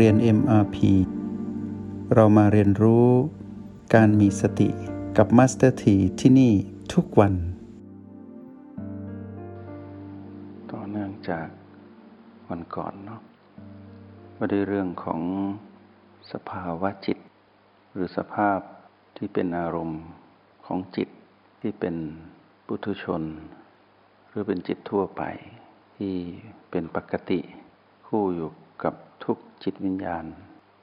เรียน MRP เรามาเรียนรู้การมีสติกับ Master T ที่ที่นี่ทุกวัน ต่อเนื่องจากวันก่อนเนาะว่าด้วยเรื่องของสภาวะจิต หรือสภาพที่เป็นอารมณ์ของจิตที่เป็นปุถุชน หรือเป็นจิตทั่วไปที่เป็นปกติ คู่อยู่กับทุก จิตวิญญาณ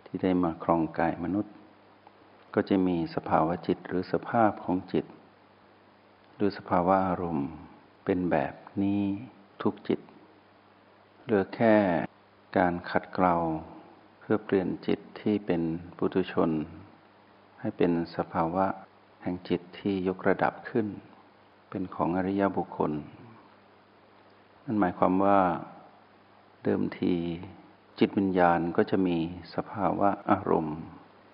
ที่ได้มาครองกายมนุษย์ ก็จะมีสภาวะจิตหรือสภาพของจิต หรือสภาวะอารมณ์เป็นแบบนี้ทุกจิต เหลือแค่การขัดเกลาเพื่อเปลี่ยนจิตที่เป็นปุถุชน ให้เป็นสภาวะแห่งจิตที่ยกระดับขึ้น เป็นของอริยบุคคล นั่นหมายความว่าเดิมที จิตวิญญาณก็จะมีสภาวะอารมณ์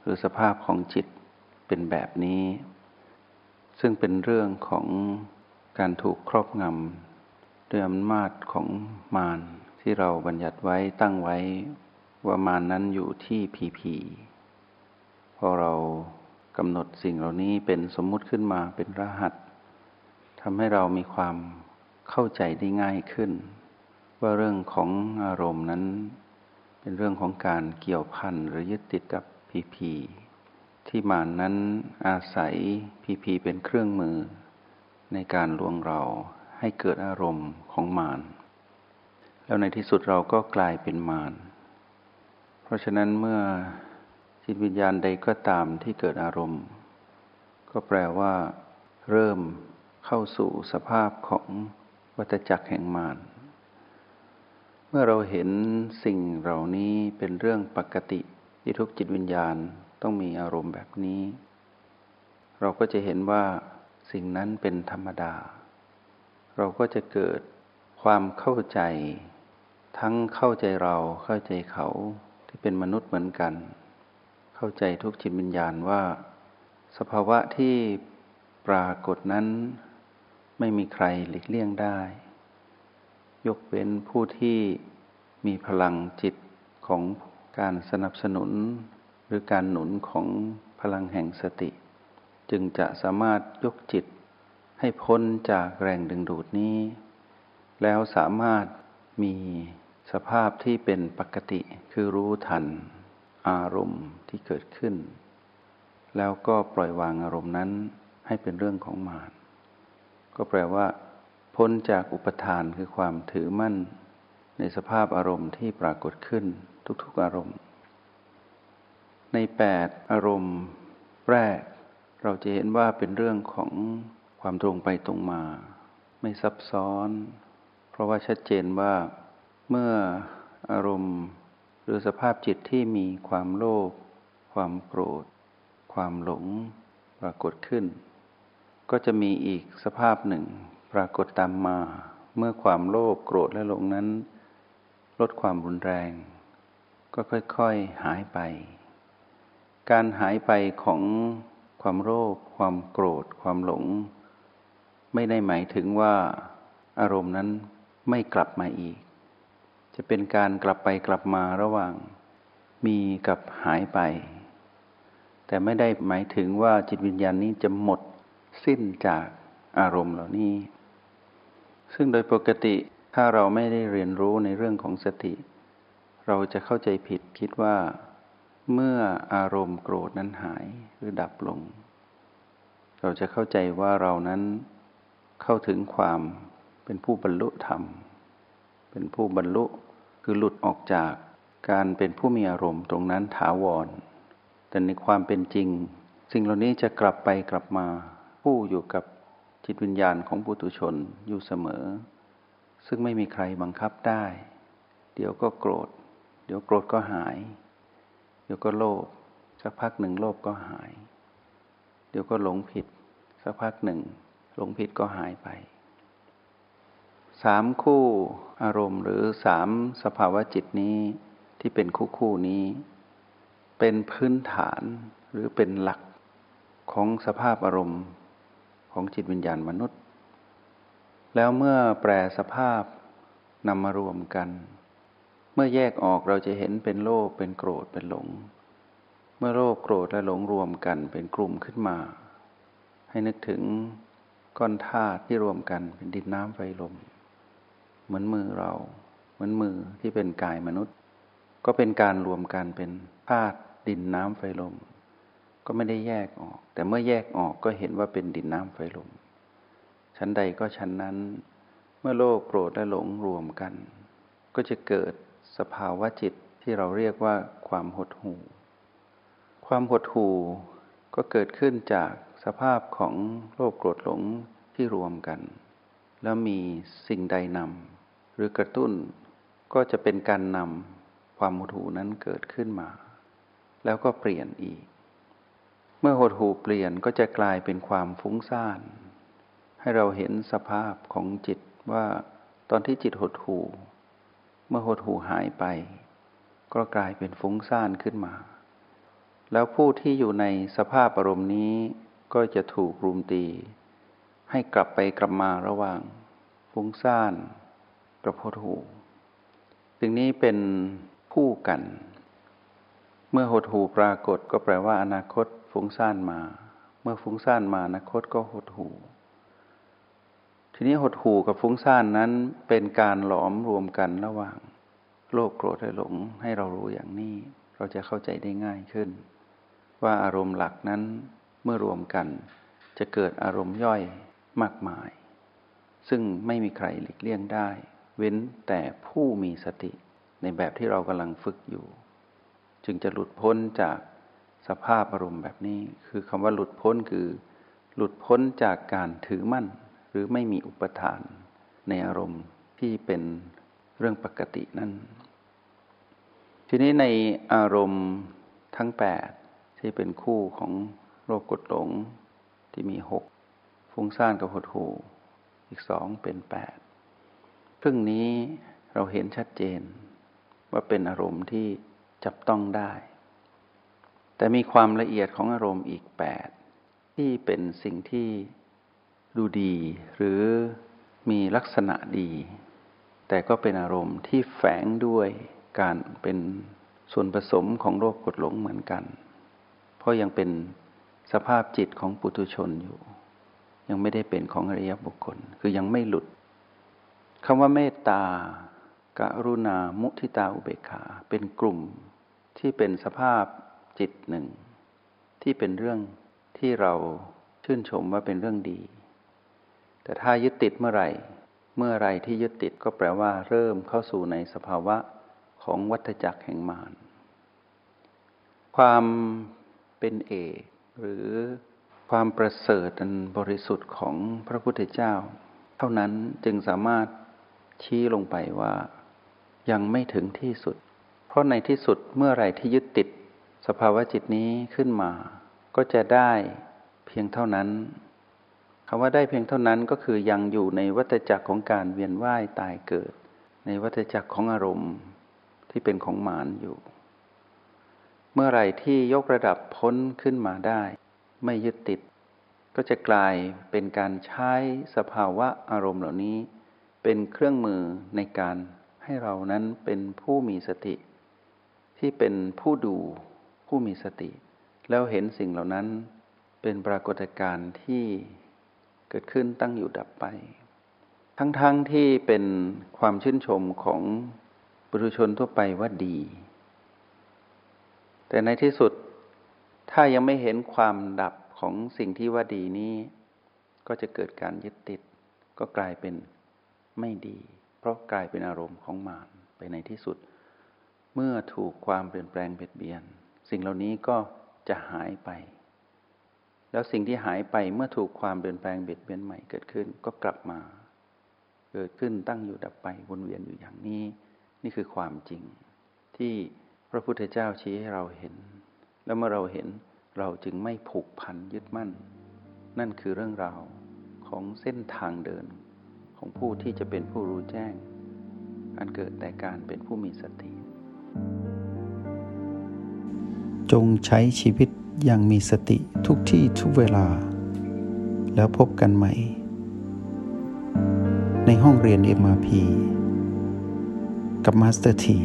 หรือสภาพของจิตเป็นแบบนี้ ซึ่งเป็นเรื่องของการถูกครอบงำด้วยอำนาจของมารที่เราบัญญัติไว้ตั้งไว้ว่ามารนั้นอยู่ที่พีพีพอเรากำหนดสิ่งเหล่านี้เป็นสมมุติขึ้นมาเป็นรหัสทำให้เรามีความเข้าใจได้ง่ายขึ้น ว่าเรื่องของอารมณ์นั้น เป็นเรื่องของการเกี่ยวพันหรือยึดติดกับพีพีที่มานนั้นอาศัยพีพีเป็นเครื่องมือ ในการลวงเราให้เกิดอารมณ์ของมานแล้วในที่สุดเราก็กลายเป็นมารเพราะฉะนั้นเมื่อจิตวิญญาณใดก็ตามที่เกิดอารมณ์ ก็แปลว่า เริ่มเข้าสู่สภาพของวัฏจักรแห่งมาร มื่อเราเห็นสิ่งเหล่านี้เป็นเรื่องปกติที่ทุกจิตวิญญาณต้องมีอารมณ์แบบนี้ เราก็จะเห็นว่าสิ่งนั้นเป็นธรรมดา เราก็จะเกิดความเข้าใจ ทั้งเข้าใจเราเข้าใจเขาที่เป็นมนุษย์เหมือนกัน เข้าใจทุกจิตวิญญาณว่า สภาวะที่ปรากฏนั้น ไม่มีใครหลีกเลี่ยงได้ ยกเว้นผู้ที่มีพลังจิตของการสนับสนุน หรือการหนุนของพลังแห่งสติ จึงจะสามารถยกจิตให้พ้นจากแรงดึงดูดนี้ แล้วสามารถมีสภาพที่เป็นปกติคือรู้ทัน อารมณ์ที่เกิดขึ้น แล้วก็ปล่อยวางอารมณ์นั้นให้เป็นเรื่องของมารก็แปลว่า พ้นจากอุปทานคือความถือมั่น ในสภาพอารมณ์ที่ปรากฏขึ้นทุกๆอารมณ์ ในแปดอารมณ์แรก เราจะเห็นว่าเป็นเรื่องของความตรงไปตรงมา ไม่ซับซ้อน เพราะว่าชัดเจนว่าเมื่ออารมณ์หรือสภาพจิตที่มีความโลภความโกรธ ความหลงปรากฏขึ้น ก็จะมีอีกสภาพหนึ่ง ปรากฏตามมาเมื่อความโลภโกรธและหลงนั้น ลดความรุนแรง ก็ค่อยๆหายไป การหายไปของความโลภความโกรธ ความหลง ไม่ได้หมายถึงว่าอารมณ์นั้นไม่กลับมาอีก จะเป็นการกลับไปกลับมาระหว่างมีกับหายไป แต่ไม่ได้หมายถึงว่าจิตวิญญาณนี้จะหมดสิ้นจากอารมณ์เหล่านี้ ซึ่งโดยปกติถ้าเราไม่ได้เรียนรู้ในเรื่องของสติ เราจะเข้าใจผิดคิดว่า เมื่ออารมณ์โกรธนั้นหายหรือดับลง เราจะเข้าใจว่าเรานั้นเข้าถึงความเป็นผู้บรรลุธรรม เป็นผู้บรรลุคือหลุดออกจากการเป็นผู้มีอารมณ์ตรงนั้นถาวร แต่ในความเป็นจริง สิ่งเหล่านี้จะกลับไปกลับมา ผู้อยู่กับ จิตวิญญาณของปุถุชนอยู่เสมอ ซึ่งไม่มีใครบังคับได้ เดี๋ยวก็โกรธ เดี๋ยวโกรธก็หาย เดี๋ยวก็โลภสักพักหนึ่งโลภก็หาย เดี๋ยวก็หลงผิด สักพักหนึ่งหลงผิดก็หายไปสามคู่อารมณ์หรือสามสภาวะจิตนี้ที่เป็นคู่คู่นี้ เป็นพื้นฐานหรือเป็นหลักของสภาพอารมณ์ ของจิตวิญญาณมนุษย์ แล้วเมื่อแปรสภาพนำมารวมกัน เมื่อแยกออกเราจะเห็นเป็นโลภเป็นโกรธเป็นหลง เมื่อโลภโกรธและหลงรวมกันเป็นกลุ่มขึ้นมา ให้นึกถึงก้อนธาตุที่รวมกันเป็นดินน้ำไฟลม เหมือนมือเรา เหมือนมือที่เป็นกายมนุษย์ ก็เป็นการรวมกันเป็นธาตุดินน้ำไฟลม ก็ไม่ได้แยกออก แต่เมื่อแยกออกก็เห็นว่าเป็นดินน้ำไฟลม ชั้นใดก็ชั้นนั้น เมื่อโลภโกรธและหลงรวมกัน ก็จะเกิดสภาวะจิตที่เราเรียกว่าความหดหู่ ความหดหู่ก็เกิดขึ้นจากสภาพของโลภโกรธหลงที่รวมกัน แล้วมีสิ่งใดนำหรือกระตุ้นก็จะเป็นการนำความหดหู่นั้นเกิดขึ้นมา แล้วก็เปลี่ยนอีก เมื่อหดหู่เปลี่ยนก็จะกลายเป็นความฟุ้งซ่าน ให้เราเห็นสภาพของจิตว่าตอนที่จิตหดหู่ เมื่อหดหู่หายไป ก็กลายเป็นฟุ้งซ่านขึ้นมา แล้วผู้ที่อยู่ในสภาพอารมณ์นี้ก็จะถูกรุมตี ให้กลับไปกลับมาระหว่าง ฟุ้งซ่านกับหดหู่สิ่งนี้เป็นคู่กัน มื่อหดหูปรากฏก็แปลว่าอนาคตฟุ้งซ่านมา เมื่อฟุ้งซ่านมาอนาคตก็หดหูทีนี้หดหูกับฟุ้งซ่านนั้นเป็นการหลอมรวมกันระหว่างโลภโกรธและหลงให้เรารู้อย่างนี้ เราจะเข้าใจได้ง่ายขึ้น ว่าอารมณ์หลักนั้นเมื่อรวมกันจะเกิดอารมณ์ย่อยมากมาย ซึ่งไม่มีใครหลีกเลี่ยงได้ เว้นแต่ผู้มีสติในแบบที่เรากำลังฝึกอยู่ จึงจะหลุดพ้นจากสภาพอารมณ์แบบนี้ คือคำว่าหลุดพ้นคือ หลุดพ้นจากการถือมั่น หรือไม่มีอุปทาน ในอารมณ์ที่เป็นเรื่องปกตินั้นทีนี้ในอารมณ์ทั้งแปดที่เป็นคู่ของโรคกดหลงที่มีหกฟุ้งซ่านกับหดหูอีกสองเป็นแปดพึ่งนี้เราเห็นชัดเจนว่าเป็นอารมณ์ที่ จับต้องได้ แต่มีความละเอียดของอารมณ์อีกแปดที่เป็นสิ่งที่ดูดี หรือมีลักษณะดี แต่ก็เป็นอารมณ์ที่แฝงด้วยการเป็นส่วนผสมของโรคกดหลงเหมือนกัน เพราะยังเป็นสภาพจิตของปุถุชนอยู่ ยังไม่ได้เป็นของอริยบุคคล คือยังไม่หลุดคำว่าเมตตา กรุณามุทิตาอุเบกขา เป็นกลุ่มที่เป็นสภาพจิตหนึ่ง ที่เป็นเรื่องที่เราชื่นชมว่าเป็นเรื่องดี แต่ถ้ายึดติดเมื่อไหร่ เมื่อไรที่ยึดติดก็แปลว่า เริ่มเข้าสู่ในสภาวะของวัฏจักรแห่งมารความเป็นเอกหรือความประเสริฐอันบริสุทธิ์ของพระพุทธเจ้า เท่านั้นจึงสามารถชี้ลงไปว่า ยังไม่ถึงที่สุด เพราะในที่สุดเมื่อไรที่ยึดติด สภาวะจิตนี้ขึ้นมา ก็จะได้เพียงเท่านั้นคำว่าได้เพียงเท่านั้นก็คือยังอยู่ในวัฏจักรของการเวียนว่ายตายเกิด ในวัฏจักรของอารมณ์ที่เป็นของหมารอยู่ เมื่อไรที่ยกระดับพ้นขึ้นมาได้ ไม่ยึดติด ก็จะกลายเป็นการใช้สภาวะอารมณ์เหล่านี้ เป็นเครื่องมือในการ ให้เรานั้นเป็นผู้มีสติ ที่เป็นผู้ดูผู้มีสติ แล้วเห็นสิ่งเหล่านั้นเป็นปรากฏการณ์ที่เกิดขึ้นตั้งอยู่ดับไป ทั้งๆทที่เป็นความชื่นชมของบุรุชนทั่วไปว่าดี แต่ในที่สุดถ้ายังไม่เห็นความดับของสิ่งที่ว่าดีนี้ ก็จะเกิดการยึดติดก็กลายเป็นไม่ดี ราะกลายเป็นอารมณ์ของมารไปในที่สุด เมื่อถูกความเปลี่ยนแปลงเบียดเบียน สิ่งเหล่านี้ก็จะหายไป แล้วสิ่งที่หายไปเมื่อถูกความเปลี่ยนแปลงเบียดเบียนใหม่เกิดขึ้นก็กลับมา เกิดขึ้นตั้งอยู่ดับไปวนเวียนอยู่อย่างนี้ นี่คือความจริง ที่พระพุทธเจ้าชี้ให้เราเห็น แล้วเมื่อเราเห็นเราจึงไม่ผูกพันยึดมั่น นั่นคือเรื่องราวของเส้นทางเดิน ของผู้ที่จะเป็นผู้รู้แจ้ง อันเกิดแต่การเป็นผู้มีสติ จงใช้ชีวิตอย่างมีสติทุกที่ทุกเวลา แล้วพบกันใหม่ ในห้องเรียน MRP กับมาสเตอร์ที